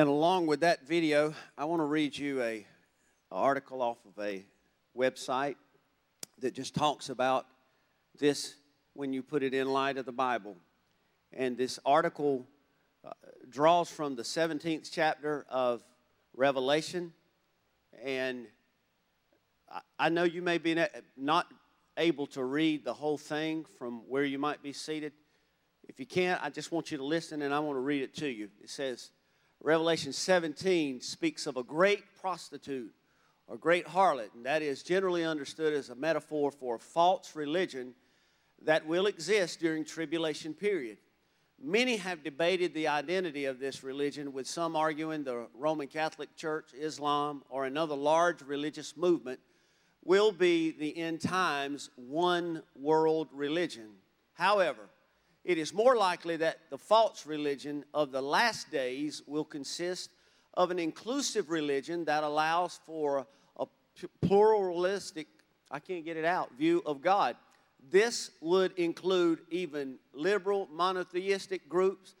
And along with that video, I want to read you a, a article off of a website that just talks about this when you put it in light of the Bible. And this article uh, draws from the 17th chapter of Revelation. And I, I know you may be not able to read the whole thing from where you might be seated. If you can't, I just want you to listen and I want to read it to you. It says, Revelation 17 speaks of a great prostitute or great harlot, and that is generally understood as a metaphor for a false religion that will exist during tribulation period. Many have debated the identity of this religion, with some arguing the Roman Catholic Church, Islam, or another large religious movement will be the end times one world religion. However, it is more likely that the false religion of the last days will consist of an inclusive religion that allows for a pluralistic, I can't get it out, view of God. This would include even liberal monotheistic groups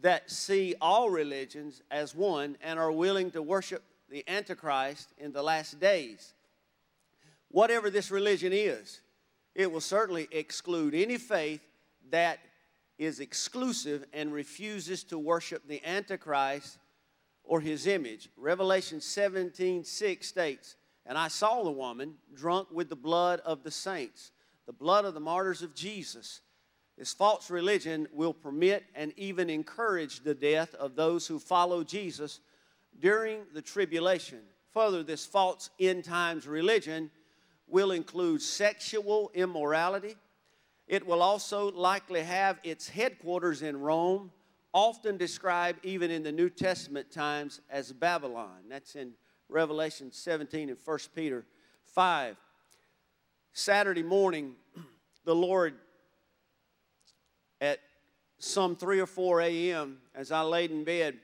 that see all religions as one and are willing to worship the Antichrist in the last days. Whatever this religion is, it will certainly exclude any faith that is exclusive and refuses to worship the Antichrist or his image. Revelation 17 6 states, And I saw the woman drunk with the blood of the saints the blood of the martyrs of Jesus. This false religion will permit and even encourage the death of those who follow Jesus during the tribulation. Further, this false end times religion will include sexual immorality. It will also likely have its headquarters in Rome, often described even in the New Testament times as Babylon. That's in Revelation 17 and 1 Peter 5. Saturday morning, the Lord, at some 3 or 4 a.m., as I laid in bed,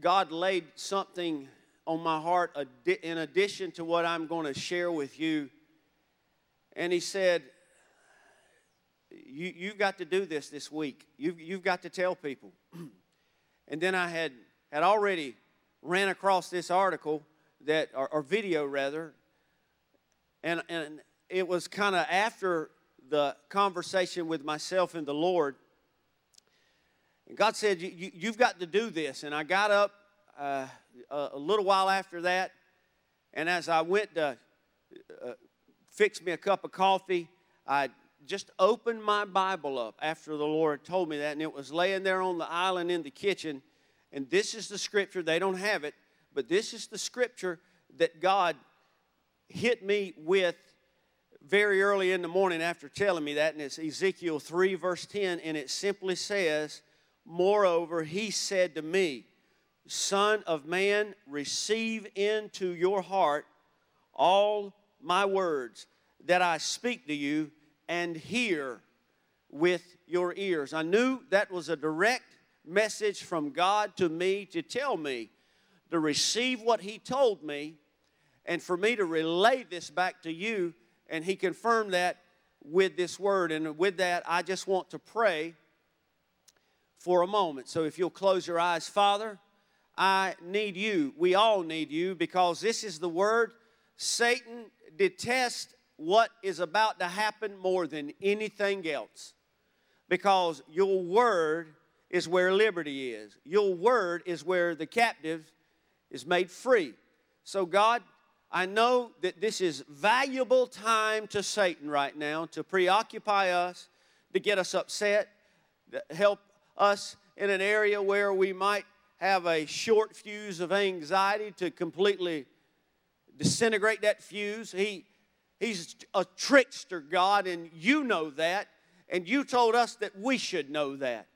God laid something on my heart in addition to what I'm going to share with you. And He said, you, You've got to do this this week. You've, you've got to tell people. and then I had, had already ran across this article that, or, or video rather, and, and it was kind of after the conversation with myself and the Lord. And God said, you, you, have got to do this. And I got up uh, a, a, little while after that. And as I went to uh, fix me a cup of coffee, I just opened my Bible up after the Lord told me that. And it was laying there on the island in the kitchen. And this is the scripture. They don't have it, but this is the scripture that God hit me with very early in the morning after telling me that, and it's Ezekiel 3, verse 10, and it simply says, Moreover, he said to me, Son of man, receive into your heart all my words that I speak to you, and hear with your ears. I knew that was a direct message from God to me to tell me to receive what He told me and for me to relay this back to you. And he confirmed that with this word. And with that, I just want to pray for a moment. So if you'll close your eyes, Father, I need you. We all need you because this is the word. Satan detests what is about to happen more than anything else because your word is where liberty is. Your word is where the captive is made free. So, God, I know that this is valuable time to Satan right now to preoccupy us, to get us upset, to help us in an area where we might have a short fuse of anxiety to completely disintegrate that fuse. He, he's a trickster, God, and you know that. And you told us that we should know that.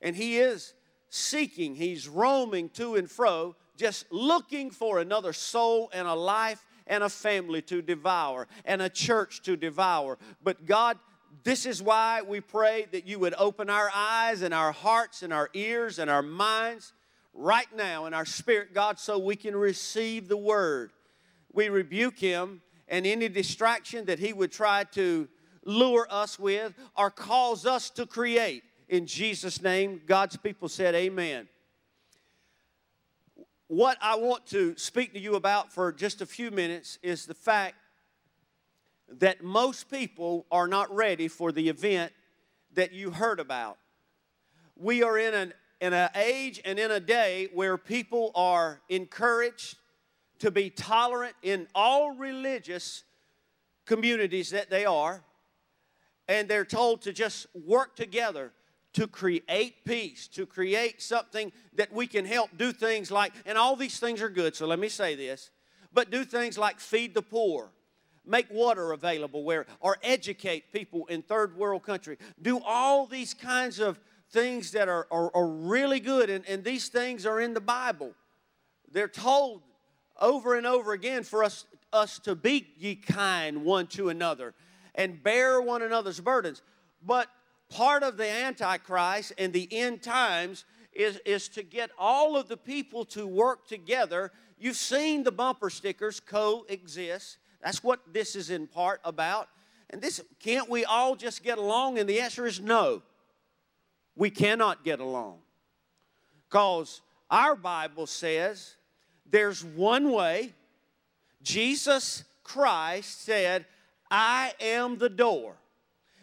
And he is seeking, he's roaming to and fro just looking for another soul and a life and a family to devour and a church to devour. But God, this is why we pray that you would open our eyes and our hearts and our ears and our minds right now in our spirit, God, so we can receive the word. We rebuke him and any distraction that he would try to lure us with or cause us to create. In Jesus' name, God's people said, Amen. what I want to speak to you about for just a few minutes is the fact that most people are not ready for the event that you heard about. We are in an in an age and in a day where people are encouraged to be tolerant in all religious communities that they are, and they're told to just work together to create peace, to create something that we can help do things like, and all these things are good, so let me say this, but do things like feed the poor, make water available where, or educate people in third world country. Do all these kinds of things that are, are, are really good, and, and these things are in the Bible. They're told over and over again for us, us to be ye kind one to another and bear one another's burdens. But part of the Antichrist and the end times is, is to get all of the people to work together. You've seen the bumper stickers coexist. That's what this is in part about. And this, can't we all just get along? And the answer is no. We cannot get along. Because our Bible says there's one way. Jesus Christ said, I am the door.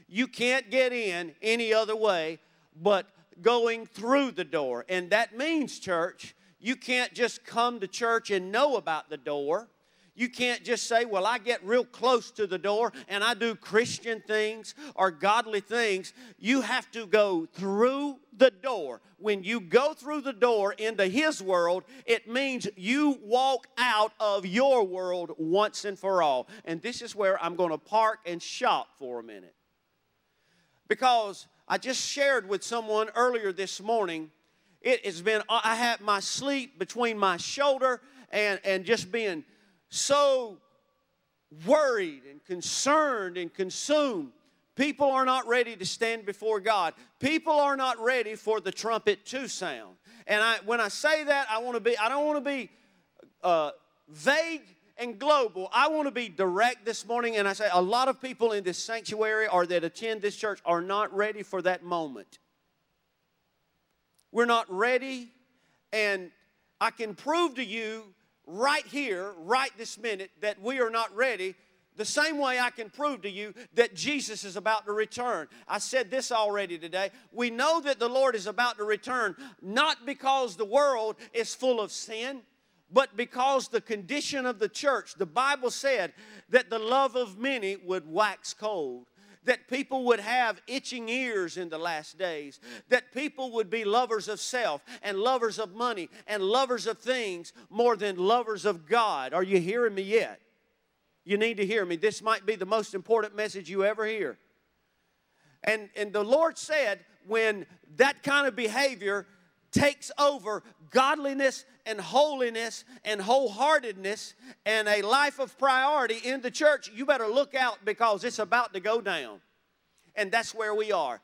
You can't get in any other way but going through the door. And that means, church, you can't just come to church and know about the door. You can't just say, Well, I get real close to the door and I do Christian things or godly things. You have to go through the door. When you go through the door into His world, it means you walk out of your world once and for all. And this is where I'm going to park and shop for a minute. Because I just shared with someone earlier this morning, it has been, I had my sleep between my shoulder and, and just being so worried and concerned and consumed. People are not ready to stand before God. People are not ready for the trumpet to sound. And I, when I say that, I want to be, I don't want to be uh, vague and global. I want to be direct this morning, and I say a lot of people in this sanctuary or that attend this church are not ready for that moment. We're not ready, and I can prove to you right here, right this minute, that we are not ready. The same way I can prove to you that Jesus is about to return. I said this already today. We know that the Lord is about to return not because the world is full of sin, but because the condition of the church, the Bible said that the love of many would wax cold that people would have itching ears in the last days, that people would be lovers of self and lovers of money and lovers of things more than lovers of God. Are you hearing me yet? You need to hear me. This might be the most important message you ever hear. And, and the Lord said, when that kind of behavior takes over godliness and holiness and wholeheartedness and a life of priority in the church, you better look out because it's about to go down. And that's where we are.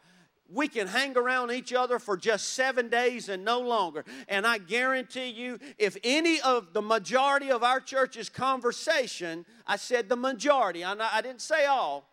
We can hang around each other for just seven days and no longer. And I guarantee you, if any of the majority of our church's conversation, I said the majority, I didn't say all,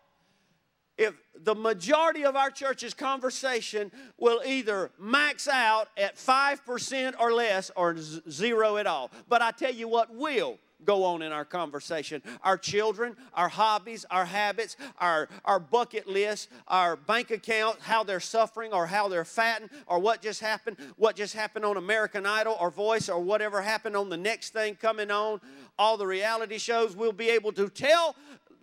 if the majority of our church's conversation will either max out at 5% or less or zero at all. But I tell you what will go on in our conversation our children, our hobbies, our habits, our, our bucket list, our bank account, how they're suffering or how they're fatting, or what just happened, what just happened on American Idol or Voice, or whatever happened on the next thing coming on. All the reality shows, we'll be able to tell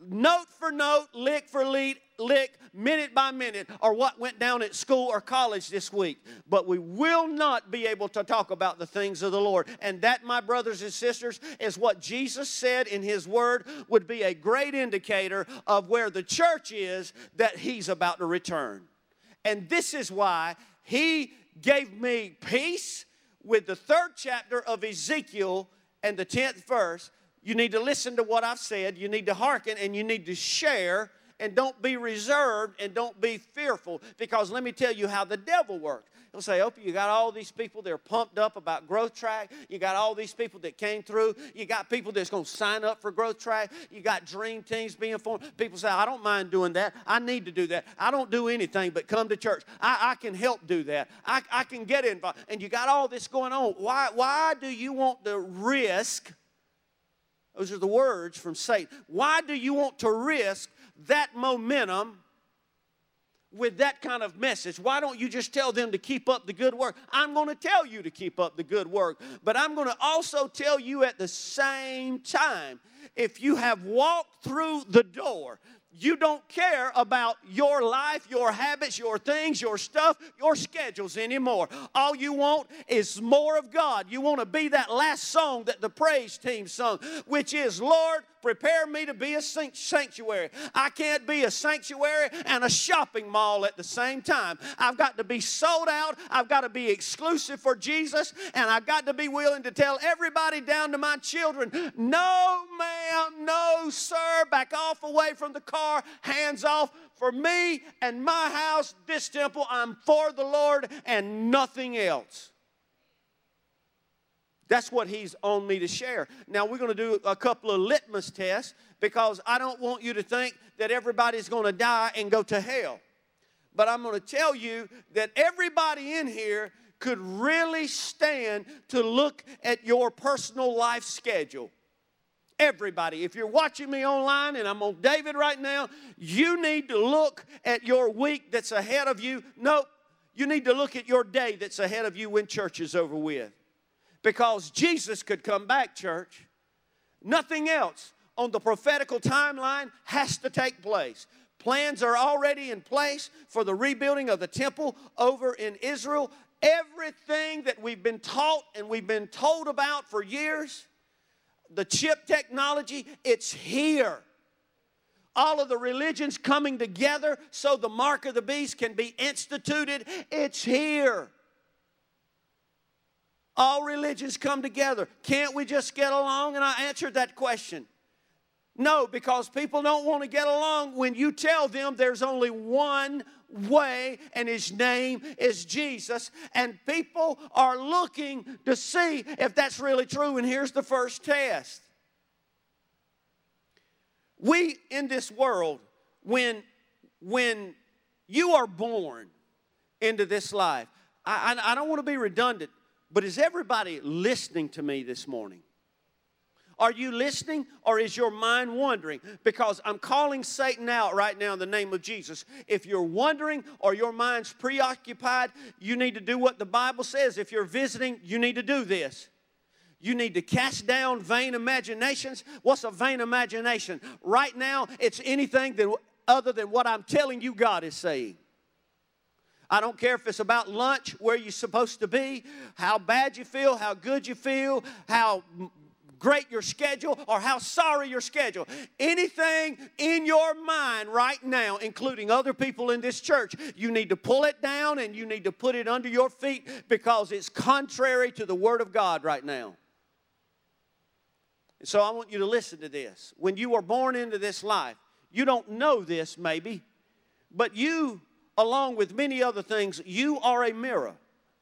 note for note, lick for lead, lick, minute by minute, or what went down at school or college this week. But we will not be able to talk about the things of the Lord. And that, my brothers and sisters, is what Jesus said in His Word would be a great indicator of where the church is that He's about to return. And this is why He gave me peace with the third chapter of Ezekiel and the 10th verse you need to listen to what I've said. You need to hearken and you need to share and don't be reserved and don't be fearful because let me tell you how the devil works. He'll say, Opie, you got all these people that are pumped up about Growth Track. You got all these people that came through. You got people that's going to sign up for Growth Track. You got dream teams being formed. People say, I don't mind doing that. I need to do that. I don't do anything but come to church. I, I can help do that. I, I can get involved. And you got all this going on. Why, why do you want to risk? Those are the words from Satan. Why do you want to risk that momentum with that kind of message? Why don't you just tell them to keep up the good work? I'm going to tell you to keep up the good work, but I'm going to also tell you at the same time if you have walked through the door, you don't care about your life, your habits, your things, your stuff, your schedules anymore. All you want is more of God. You want to be that last song that the praise team sung, which is, Lord, prepare me to be a sanctuary. I can't be a sanctuary and a shopping mall at the same time. I've got to be sold out, I've got to be exclusive for Jesus, and I've got to be willing to tell everybody down to my children, no, ma'am, no, sir, back off away from the car, hands off. For me and my house, this temple, I'm for the Lord and nothing else. That's what he's on me to share. Now, we're going to do a couple of litmus tests because I don't want you to think that everybody's going to die and go to hell. But I'm going to tell you that everybody in here could really stand to look at your personal life schedule. Everybody, if you're watching me online and I'm on David right now, you need to look at your week that's ahead of you. Nope, you need to look at your day that's ahead of you when church is over with because Jesus could come back, church. Nothing else on the prophetical timeline has to take place. Plans are already in place for the rebuilding of the temple over in Israel. Everything that we've been taught and we've been told about for years, the chip technology, it's here. All of the religions coming together so the mark of the beast can be instituted, it's here. All religions come together. Can't we just get along? And I answered that question. No, because people don't want to get along when you tell them there's only one way, and his name is Jesus. And people are looking to see if that's really true. And here's the first test we in this world, when, when you are born into this life, I, I, I don't want to be redundant, but is everybody listening to me this morning? Are you listening or is your mind wandering? Because I'm calling Satan out right now in the name of Jesus. If you're wondering or your mind's preoccupied, you need to do what the Bible says. If you're visiting, you need to do this. You need to cast down vain imaginations. What's a vain imagination? Right now, it's anything that, other than what I'm telling you God is saying. I don't care if it's about lunch, where you're supposed to be, how bad you feel, how good you feel, how great your schedule, or how sorry your schedule. Anything in your mind right now, including other people in this church, you need to pull it down and you need to put it under your feet because it's contrary to the Word of God right now. So I want you to listen to this. When you were born into this life, you don't know this maybe, but you along with many other things, you are a mirror.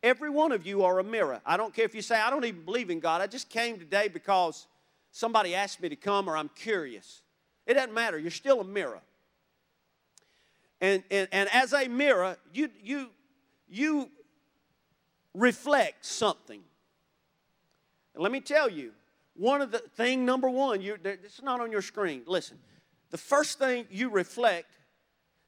Every one of you are a mirror. I don't care if you say, I don't even believe in God. I just came today because somebody asked me to come or I'm curious. It doesn't matter. You're still a mirror. And, and, and as a mirror, you, you, you reflect something. And let me tell you, one of the thing number one, you it's not on your screen. Listen, the first thing you reflect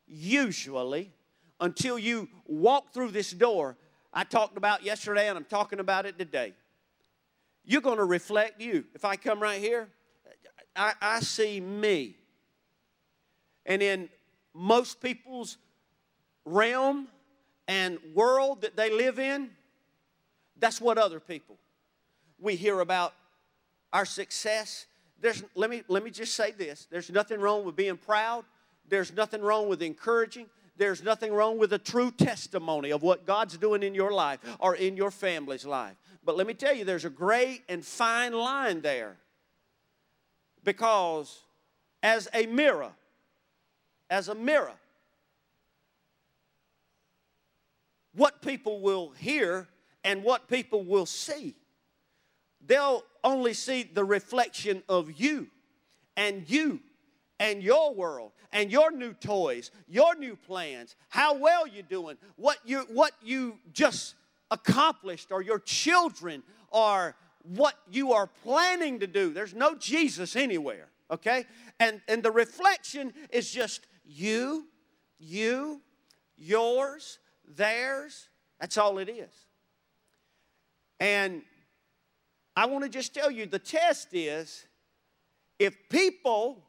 usually until you walk through this door I talked about yesterday and I'm talking about it today. You're going to reflect you. If I come right here, I, I see me. And in most people's realm and world that they live in, that's what other people. We hear about our success. There's, let, me, let me just say this there's nothing wrong with being proud, there's nothing wrong with encouraging, there's nothing wrong with a true testimony of what God's doing in your life or in your family's life. But let me tell you, there's a great and fine line there. Because as a mirror, as a mirror. What people will hear and what people will see. They'll only see the reflection of you and you and your world and your new toys, your new plans, how well you're doing, what you what you just accomplished or your children or what you are planning to do. There's no Jesus anywhere, okay? And and the reflection is just you, you, yours, theirs. That's all it is. And I want to just tell you the test is if people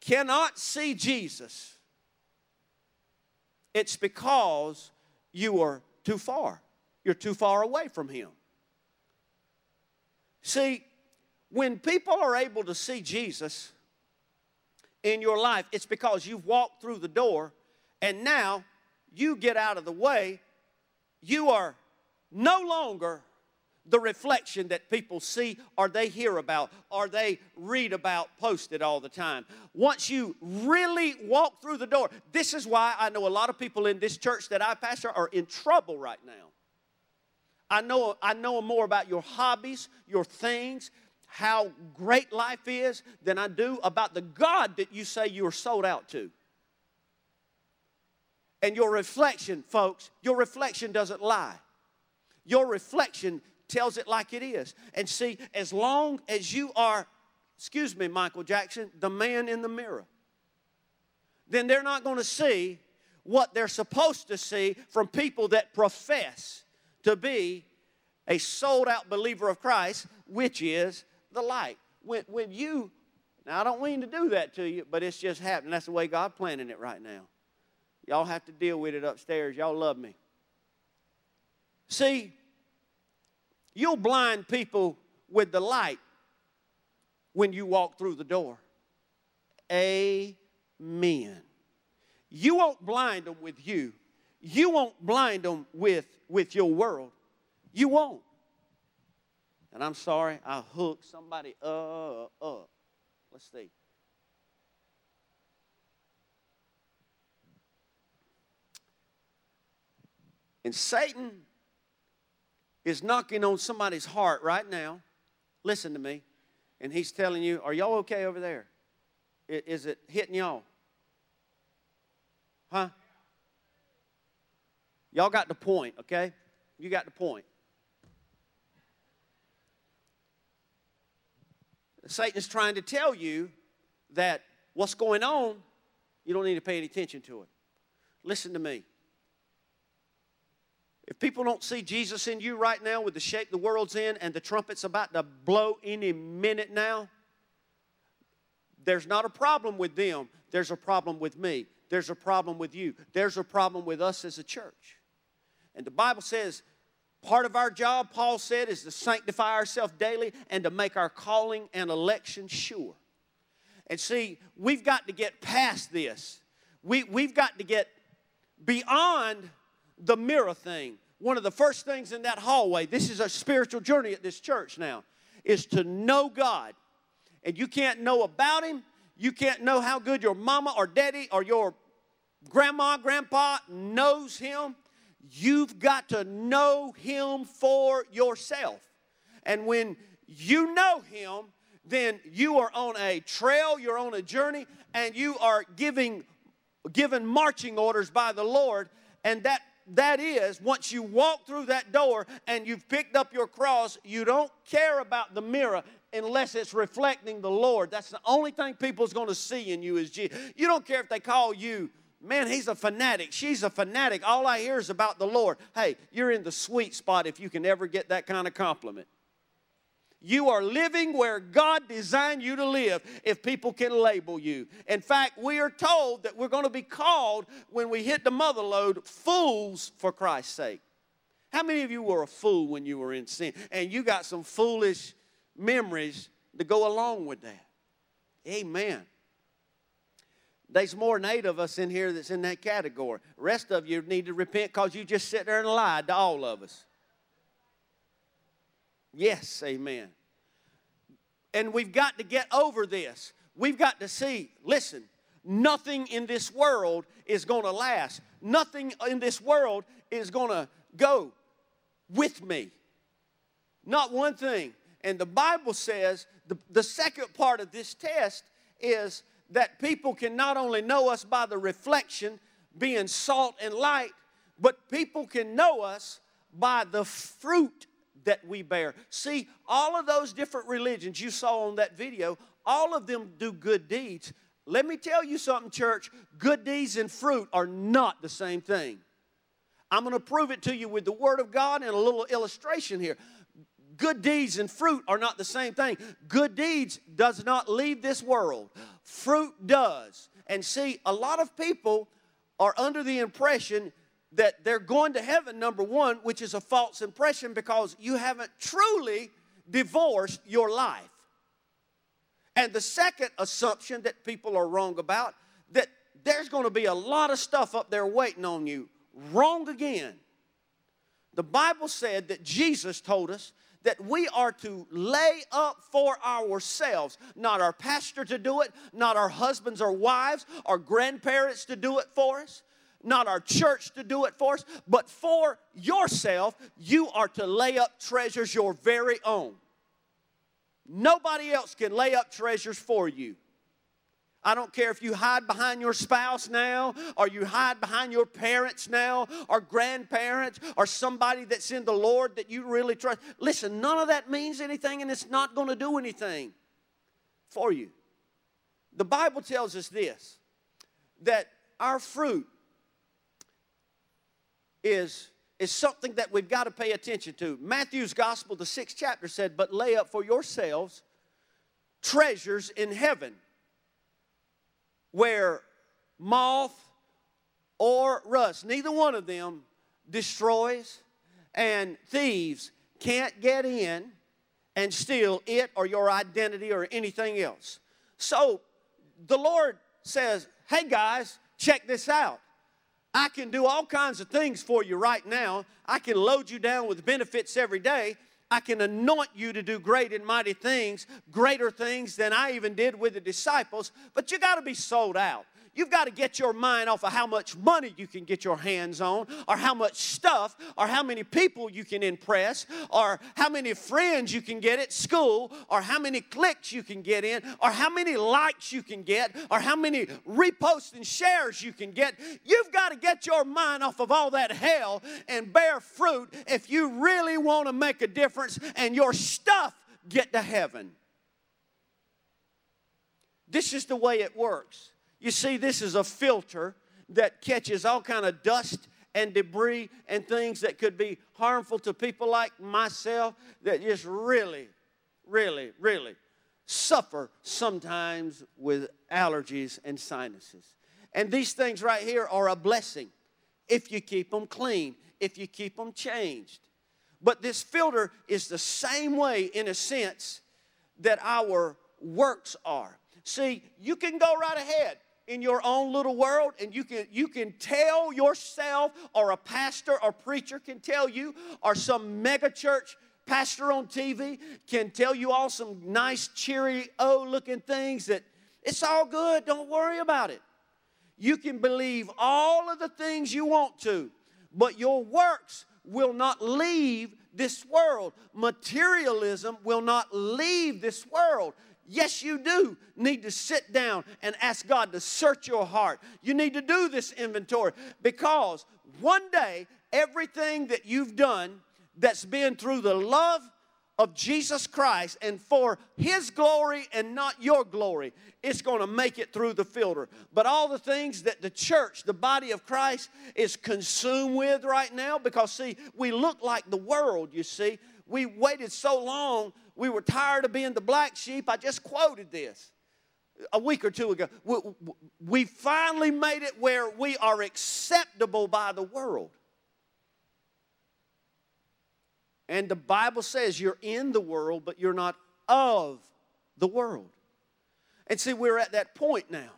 cannot see Jesus, it's because you are too far. You're too far away from Him. See, when people are able to see Jesus in your life, it's because you've walked through the door and now you get out of the way. You are no longer the reflection that people see or they hear about or they read about posted all the time. Once you really walk through the door, this is why I know a lot of people in this church that I pastor are in trouble right now. I know, I know more about your hobbies, your things, how great life is than I do about the God that you say you are sold out to. And your reflection, folks, your reflection doesn't lie. Your reflection tells it like it is. And see, as long as you are, excuse me, Michael Jackson, the man in the mirror, then they're not going to see what they're supposed to see from people that profess to be a sold out believer of Christ, which is the light. When, when you, now I don't mean to do that to you, but it's just happening. That's the way God planning it right now. Y'all have to deal with it upstairs. Y'all love me. See, You'll blind people with the light when you walk through the door. Amen. You won't blind them with you. You won't blind them with, with your world. You won't. And I'm sorry, I hooked somebody up. up. Let's see. And Satan is knocking on somebody's heart right now. Listen to me. And he's telling you, Are y'all okay over there? Is it hitting y'all? Huh? Y'all got the point, okay? You got the point. Satan's trying to tell you that what's going on, you don't need to pay any attention to it. Listen to me. If people don't see Jesus in you right now with the shape the world's in and the trumpet's about to blow any minute now, there's not a problem with them. There's a problem with me. There's a problem with you. There's a problem with us as a church. And the Bible says part of our job, Paul said, is to sanctify ourselves daily and to make our calling and election sure. And see, we've got to get past this. We, we've got to get beyond the mirror thing. One of the first things in that hallway, this is a spiritual journey at this church now, is to know God. And you can't know about Him. You can't know how good your mama or daddy or your grandma, grandpa knows Him. You've got to know Him for yourself. And when you know Him, then you are on a trail, you're on a journey, and you are giving given marching orders by the Lord, and that that is, once you walk through that door and you've picked up your cross, you don't care about the mirror unless it's reflecting the Lord. That's the only thing people's going to see in you is Jesus. You don't care if they call you, man, he's a fanatic. She's a fanatic. All I hear is about the Lord. Hey, you're in the sweet spot if you can ever get that kind of compliment. You are living where God designed you to live if people can label you. In fact, we are told that we're going to be called when we hit the mother load fools for Christ's sake. How many of you were a fool when you were in sin? And you got some foolish memories to go along with that. Amen. There's more than eight of us in here that's in that category. The rest of you need to repent because you just sit there and lied to all of us. Yes, amen. And we've got to get over this. We've got to see, listen, Nothing in this world is going to last. Nothing in this world is going to go with me. Not one thing. And the Bible says the, the second part of this test is that people can not only know us by the reflection, being salt and light, but people can know us by the fruit that we bear. See, all of those different religions you saw on that video, all of them do good deeds. Let me tell you something, church good deeds and fruit are not the same thing. I'm going to prove it to you with the Word of God and a little illustration here. Good deeds and fruit are not the same thing. Good deeds does not leave this world. Fruit does. And see, a lot of people are under the impression that they're going to heaven, number one, which is a false impression because you haven't truly divorced your life. And the second assumption that people are wrong about that there's going to be a lot of stuff up there waiting on you. Wrong again. The Bible said that Jesus told us that we are to lay up for ourselves, not our pastor to do it, not our husbands or wives, or grandparents to do it for us, not our church to do it for us, but for yourself, you are to lay up treasures your very own. Nobody else can lay up treasures for you. I don't care if you hide behind your spouse now, or you hide behind your parents now, or grandparents, or somebody that's in the Lord that you really trust. Listen, none of that means anything, and it's not going to do anything for you. The Bible tells us this that our fruit is, is something that we've got to pay attention to. Matthew's Gospel, the sixth chapter, said, But lay up for yourselves treasures in heaven where moth or rust, neither one of them destroys, and thieves can't get in and steal it or your identity or anything else. So the Lord says, Hey guys, check this out. I can do all kinds of things for you right now. I can load you down with benefits every day. I can anoint you to do great and mighty things, greater things than I even did with the disciples, but you got to be sold out. You've got to get your mind off of how much money you can get your hands on, or how much stuff, or how many people you can impress, or how many friends you can get at school, or how many clicks you can get in, or how many likes you can get, or how many reposts and shares you can get. You've got to get your mind off of all that hell and bear fruit if you really want to make a difference and your stuff get to heaven. This is the way it works. You see, this is a filter that catches all kind of dust and debris and things that could be harmful to people like myself that just really, really, really suffer sometimes with allergies and sinuses. And these things right here are a blessing if you keep them clean, if you keep them changed. But this filter is the same way, in a sense, that our works are. See, you can go right ahead in your own little world and you can you can tell yourself or a pastor or preacher can tell you or some mega church pastor on TV can tell you all some nice cheery oh looking things that it's all good don't worry about it. You can believe all of the things you want to but your works will not leave this world. Materialism will not leave this world Yes, you do need to sit down and ask God to search your heart. You need to do this inventory because one day, everything that you've done that's been through the love of Jesus Christ and for His glory and not your glory, it's going to make it through the filter. But all the things that the church, the body of Christ, is consumed with right now, because see, we look like the world, you see. We waited so long we were tired of being the black sheep. I just quoted this a week or two ago. We, we finally made it where we are acceptable by the world. And the Bible says you're in the world, but you're not of the world. And see, we're at that point now.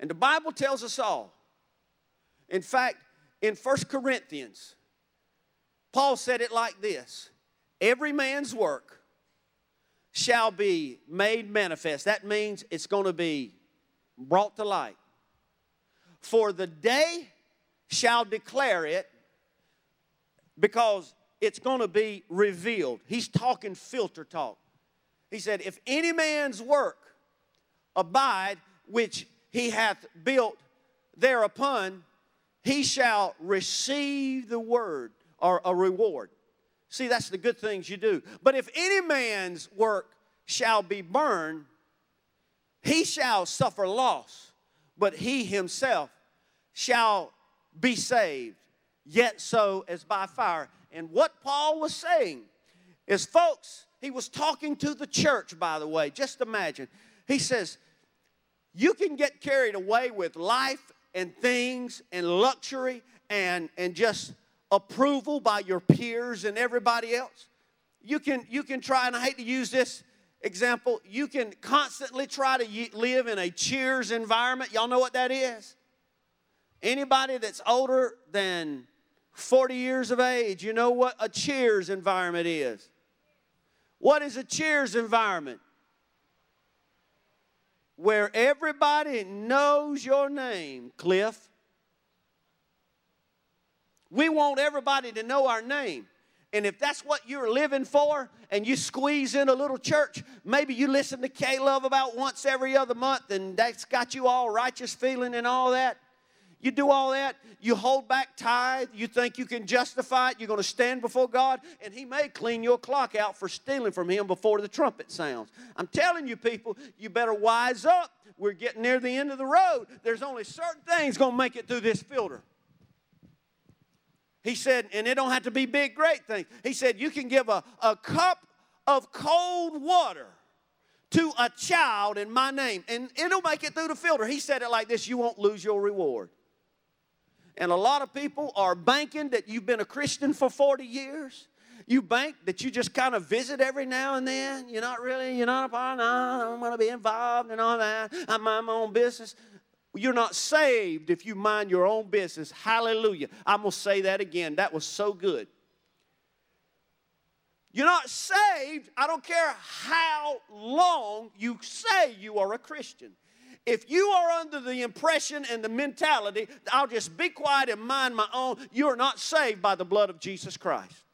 And the Bible tells us all. In fact, in First Corinthians, Paul said it like this Every man's work shall be made manifest. That means it's going to be brought to light. For the day shall declare it because it's going to be revealed. He's talking filter talk. He said, If any man's work abide, which he hath built thereupon, he shall receive the word or a reward. See, that's the good things you do. But if any man's work shall be burned, he shall suffer loss, but he himself shall be saved, yet so as by fire. And what Paul was saying is, folks, he was talking to the church, by the way. Just imagine. He says, You can get carried away with life and things and luxury and, and just approval by your peers and everybody else. You can, you can try, and I hate to use this example, you can constantly try to live in a cheers environment. Y'all know what that is? Anybody that's older than 40 years of age, you know what a cheers environment is. What is a cheers environment? Where everybody knows your name, Cliff. We want everybody to know our name. And if that's what you're living for and you squeeze in a little church, maybe you listen to Love about once every other month and that's got you all righteous feeling and all that. You do all that, you hold back tithe, you think you can justify it, you're going to stand before God, and He may clean your clock out for stealing from Him before the trumpet sounds. I'm telling you, people, you better wise up. We're getting near the end of the road. There's only certain things going to make it through this filter. He said, and it don't have to be big, great things. He said, you can give a, a cup of cold water to a child in my name, and it'll make it through the filter. He said it like this you won't lose your reward. And a lot of people are banking that you've been a Christian for 40 years. You bank that you just kind of visit every now and then. You're not really, you're not a part, no, I'm going to be involved and all that. I mind my own business. You're not saved if you mind your own business. Hallelujah. I'm going to say that again. That was so good. You're not saved, I don't care how long you say you are a Christian. If you are under the impression and the mentality, I'll just be quiet and mind my own, you're not saved by the blood of Jesus Christ.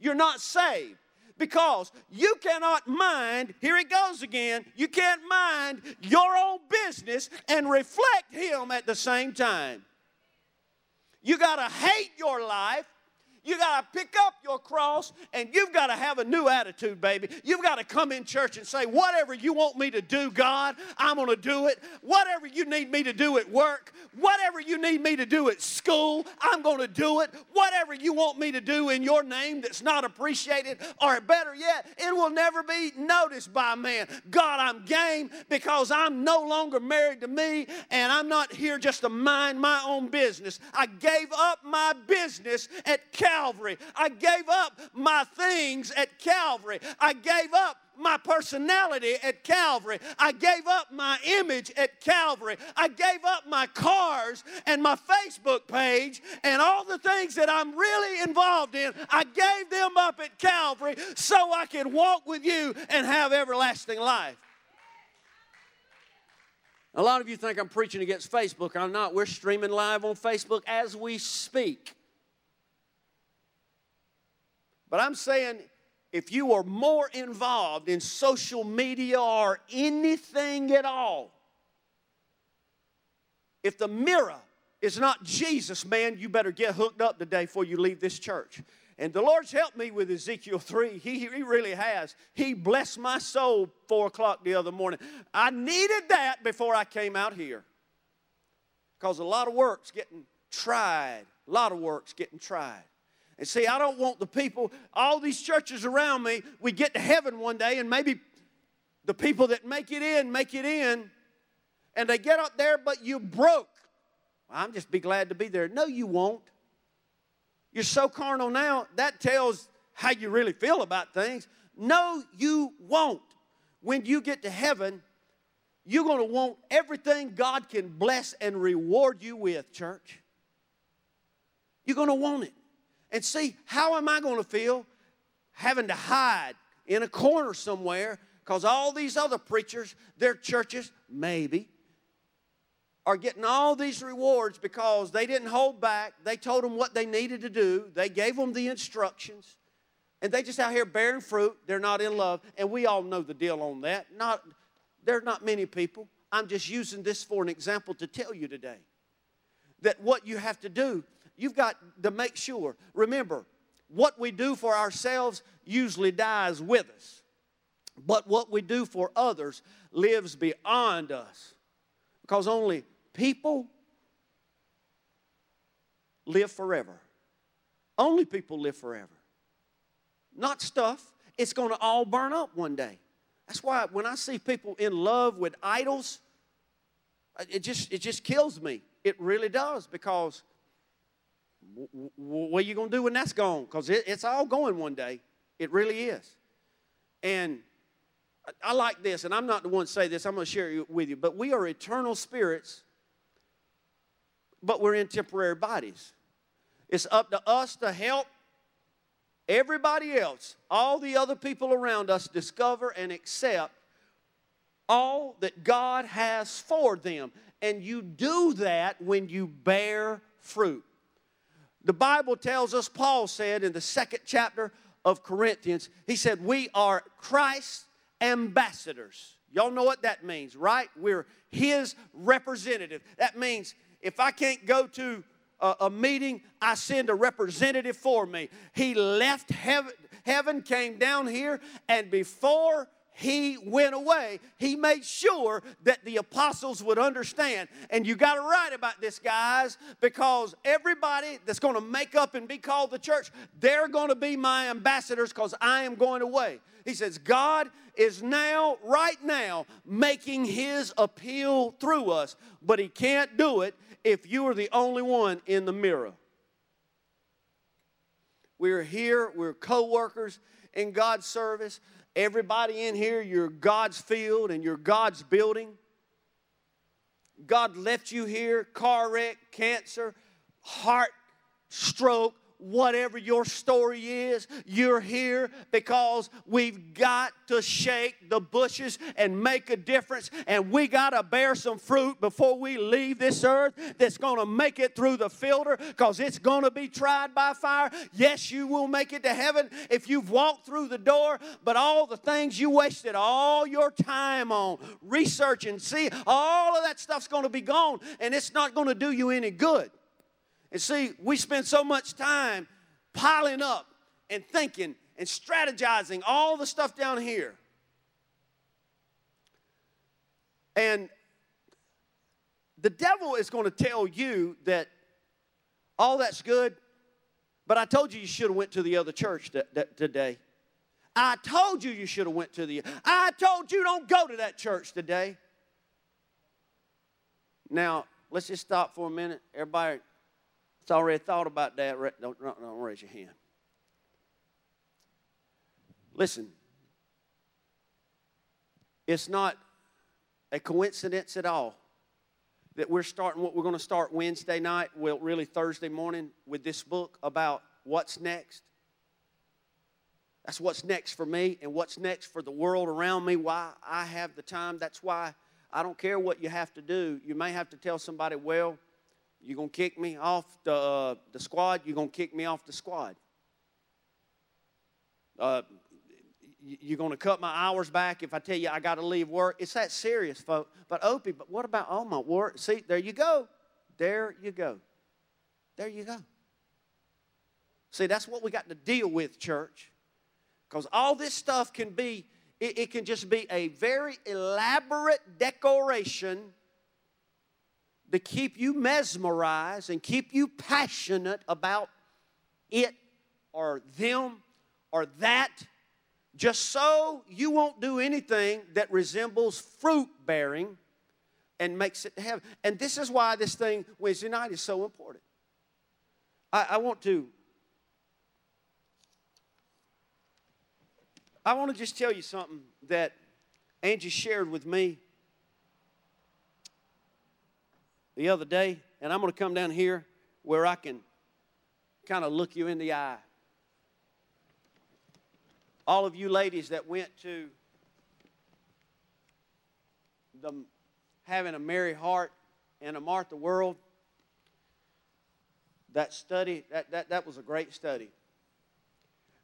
You're not saved because you cannot mind, here it goes again, you can't mind your own business and reflect Him at the same time. You got to hate your life you got to pick up your cross and you've got to have a new attitude, baby. You've got to come in church and say, Whatever you want me to do, God, I'm going to do it. Whatever you need me to do at work, whatever you need me to do at school, I'm going to do it. Whatever you want me to do in your name that's not appreciated, or better yet, it will never be noticed by man. God, I'm game because I'm no longer married to me and I'm not here just to mind my own business. I gave up my business at Calvary. I gave up my things at Calvary. I gave up my personality at Calvary. I gave up my image at Calvary. I gave up my cars and my Facebook page and all the things that I'm really involved in. I gave them up at Calvary so I could walk with you and have everlasting life. A lot of you think I'm preaching against Facebook. I'm not. We're streaming live on Facebook as we speak. But I'm saying if you are more involved in social media or anything at all, if the mirror is not Jesus, man, you better get hooked up today before you leave this church. And the Lord's helped me with Ezekiel 3. He, he really has. He blessed my soul four o'clock the other morning. I needed that before I came out here. Because a lot of work's getting tried. A lot of work's getting tried. And see, I don't want the people, all these churches around me, we get to heaven one day and maybe the people that make it in, make it in, and they get up there, but you broke. Well, I'm just be glad to be there. No, you won't. You're so carnal now, that tells how you really feel about things. No, you won't. When you get to heaven, you're going to want everything God can bless and reward you with, church. You're going to want it. And see, how am I going to feel having to hide in a corner somewhere because all these other preachers, their churches, maybe, are getting all these rewards because they didn't hold back. They told them what they needed to do, they gave them the instructions, and they just out here bearing fruit. They're not in love. And we all know the deal on that. Not, there's not many people. I'm just using this for an example to tell you today that what you have to do, you've got to make sure. Remember, what we do for ourselves usually dies with us, but what we do for others lives beyond us. Because only people live forever. Only people live forever. Not stuff. It's going to all burn up one day. That's why when I see people in love with idols, it just, it just kills me. It really does because what are you going to do when that's gone? Because it, it's all going one day. It really is. And I like this, and I'm not the one to say this, I'm going to share it with you. But we are eternal spirits, but we're in temporary bodies. It's up to us to help everybody else, all the other people around us, discover and accept all that God has for them. And you do that when you bear fruit. The Bible tells us, Paul said in the second chapter of Corinthians, he said, We are Christ's ambassadors. Y'all know what that means, right? We're his representative. That means if I can't go to a, a meeting, I send a representative for me. He left heaven, heaven, came down here, and before he went away, he made sure that the apostles would understand. And you got to write about this, guys, because everybody that's going to make up and be called the church, they're going to be my ambassadors because I am going away. He says, God is now, right now, making his appeal through us, but he can't do it if you are the only one in the mirror. We're here, we're co workers in God's service. Everybody in here, you're God's field and you're God's building. God left you here, car wreck, cancer, heart, stroke, whatever your story is, you're here because we've got to shake the bushes and make a difference. And we got to bear some fruit before we leave this earth that's going to make it through the filter because it's going to be tried by fire. Yes, you will make it to heaven if you've walked through the door, but all the things you wasted all your time on, researching, see, all of that stuff's going to be gone and it's not going to do you any good. And see, we spend so much time piling up and thinking and strategizing all the stuff down here. And the devil is going to tell you that all that's good, but I told you you should have went to the other church today. I told you you should have went to the I told you don't go to that church today. Now, let's just stop for a minute. Everybody already thought about that. Don't, don't, don't raise your hand. Listen, it's not a coincidence at all that we're starting what we're going to start Wednesday night, well, really Thursday morning, with this book about what's next. That's what's next for me and what's next for the world around me. Why I have the time. That's why I don't care what you have to do. You may have to tell somebody, well, you're going to kick me off the, uh, the squad, you're going to kick me off the squad. Uh, you're going to cut my hours back if I tell you I got to leave work. It's that serious, folks. But Opie, but what about all my work? See, there you go. There you go. There you go. See, that's what we got to deal with, church. Because all this stuff can be, it, it can just be a very elaborate decoration to keep you mesmerized and keep you passionate about it or them or that, just so you won't do anything that resembles fruit bearing and makes it to heaven. And this is why this thing, Wednesday night, is so important. I, I want to. I want to just tell you something that Angie shared with me the other day, and I'm going to come down here where I can kind of look you in the eye. All of you ladies that went to the having a Mary heart and a Martha world, that study, that, that, that was a great study.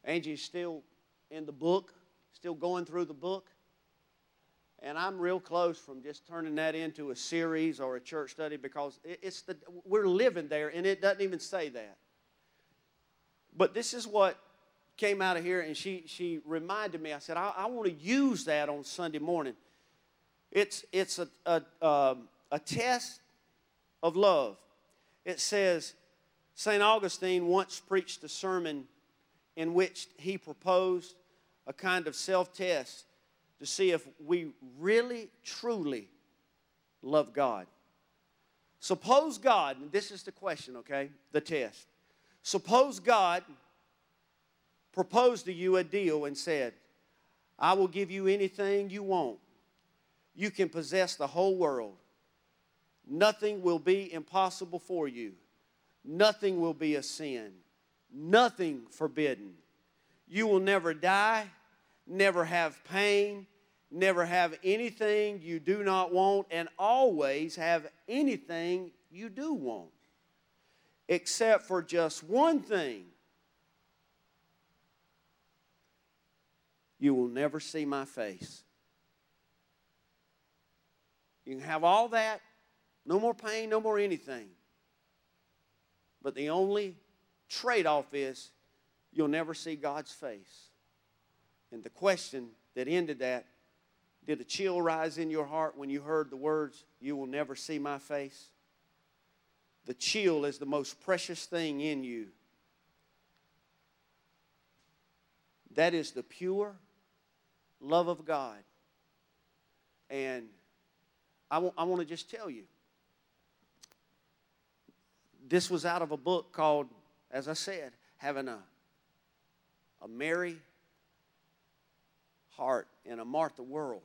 Angie's still in the book, still going through the book. And I'm real close from just turning that into a series or a church study because it's the, we're living there and it doesn't even say that. But this is what came out of here, and she, she reminded me. I said, I, I want to use that on Sunday morning. It's, it's a, a, um, a test of love. It says, St. Augustine once preached a sermon in which he proposed a kind of self test to see if we really, truly love God. Suppose God, and this is the question, okay? The test. Suppose God proposed to you a deal and said, I will give you anything you want. You can possess the whole world. Nothing will be impossible for you. Nothing will be a sin. Nothing forbidden. You will never die, never have pain, never have anything you do not want, and always have anything you do want. Except for just one thing you will never see my face. You can have all that, no more pain, no more anything. But the only trade off is you'll never see God's face. And the question that ended that did a chill rise in your heart when you heard the words, You will never see my face? The chill is the most precious thing in you. That is the pure love of God. And I want, I want to just tell you this was out of a book called, as I said, Having a, a Mary Heart in a Martha World.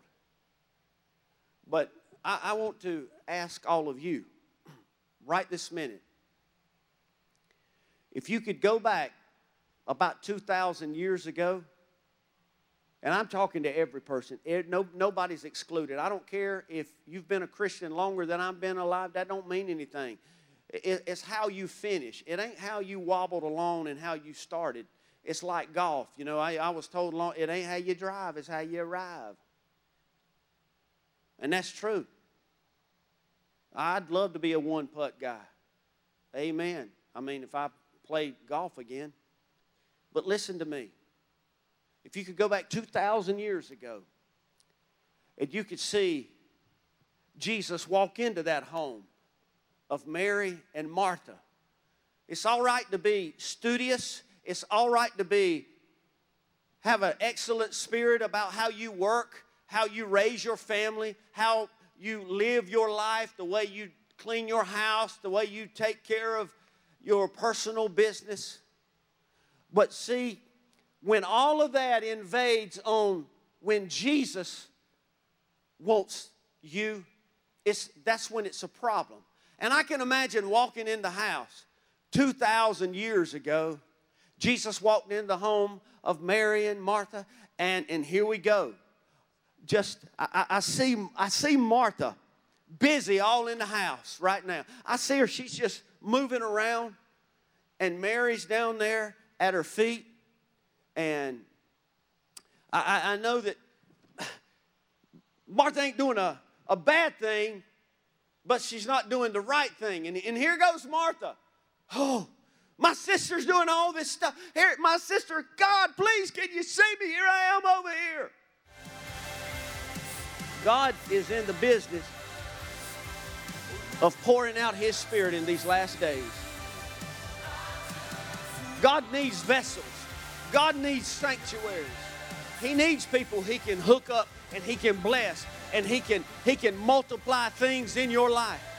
But I, I want to ask all of you right this minute if you could go back about 2,000 years ago and I'm talking to every person. Eh, no, nobody's excluded. I don't care if you've been a Christian longer than I've been alive. That don't mean anything. It's how you finish. It ain't how you wobbled along and how you started. It's like golf. You know, I, I was told long, it ain't how you drive, it's how you arrive. And that's true. I'd love to be a one putt guy. Amen. I mean, if I played golf again. But listen to me. If you could go back 2,000 years ago and you could see Jesus walk into that home of Mary and Martha, it's all right to be studious, it's all right to be have an excellent spirit about how you work, how you raise your family, how you live your life, the way you clean your house, the way you take care of your personal business. But see, when all of that invades on when Jesus wants you, it's, that's when it's a problem. And I can imagine walking in the house 2,000 years ago. Jesus walked in the home of Mary and Martha, and, and here we go. Just, I, I, see, I see Martha busy all in the house right now. I see her, she's just moving around, and Mary's down there at her feet and I, I know that Martha ain't doing a, a bad thing, but she's not doing the right thing. And, and here goes Martha. Oh, my sister's doing all this stuff. Here, my sister, God, please, can you see me? Here I am over here. God is in the business of pouring out His Spirit in these last days. God needs vessels. God needs sanctuaries. He needs people he can hook up and he can bless and he can he can multiply things in your life.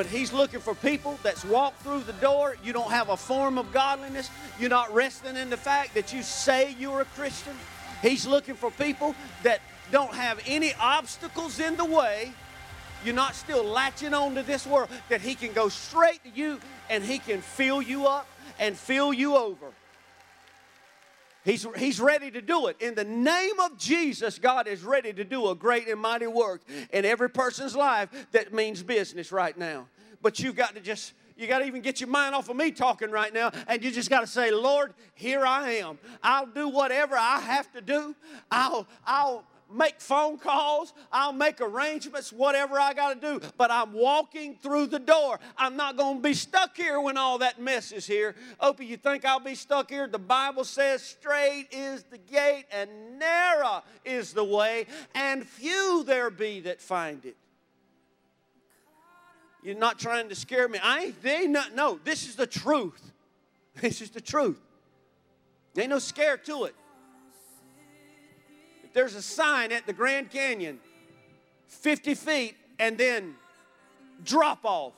But he's looking for people that's walked through the door. You don't have a form of godliness. You're not resting in the fact that you say you're a Christian. He's looking for people that don't have any obstacles in the way. You're not still latching on to this world, that he can go straight to you and he can fill you up and fill you over. He's, he's ready to do it. In the name of Jesus, God is ready to do a great and mighty work in every person's life that means business right now. But you've got to just you got to even get your mind off of me talking right now, and you just got to say, Lord, here I am. I'll do whatever I have to do. I'll, I'll make phone calls, I'll make arrangements, whatever I got to do, but I'm walking through the door. I'm not going to be stuck here when all that mess is here. Opie, you think I'll be stuck here? The Bible says, straight is the gate and narrow is the way, and few there be that find it. You're not trying to scare me. I ain't, they not, no, this is the truth. This is the truth. Ain't no scare to it there's a sign at the Grand Canyon 50 feet and then drop off.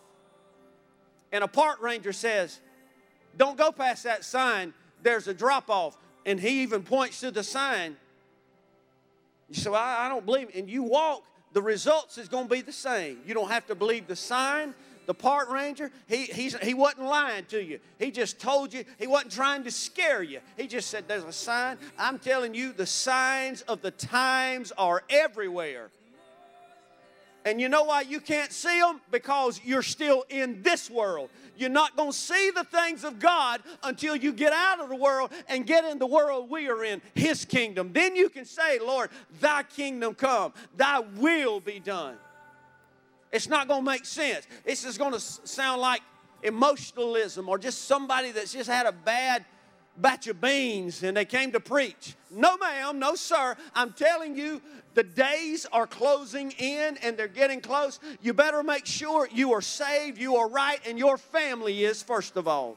And a park ranger says, Don't go past that sign, there's a drop off. And he even points to the sign. You say, I, don't believe. And you walk, the results is going to be the same. You don't have to believe the sign, the park ranger, he, he's, he wasn't lying to you. He just told you, he wasn't trying to scare you. He just said, There's a sign. I'm telling you, the signs of the times are everywhere. And you know why you can't see them? Because you're still in this world. You're not going to see the things of God until you get out of the world and get in the world we are in, His kingdom. Then you can say, Lord, thy kingdom come, thy will be done. It's not going to make sense. It's just going to sound like emotionalism or just somebody that's just had a bad batch of beans and they came to preach. No, ma'am, no, sir. I'm telling you, the days are closing in and they're getting close. You better make sure you are saved, you are right, and your family is, first of all.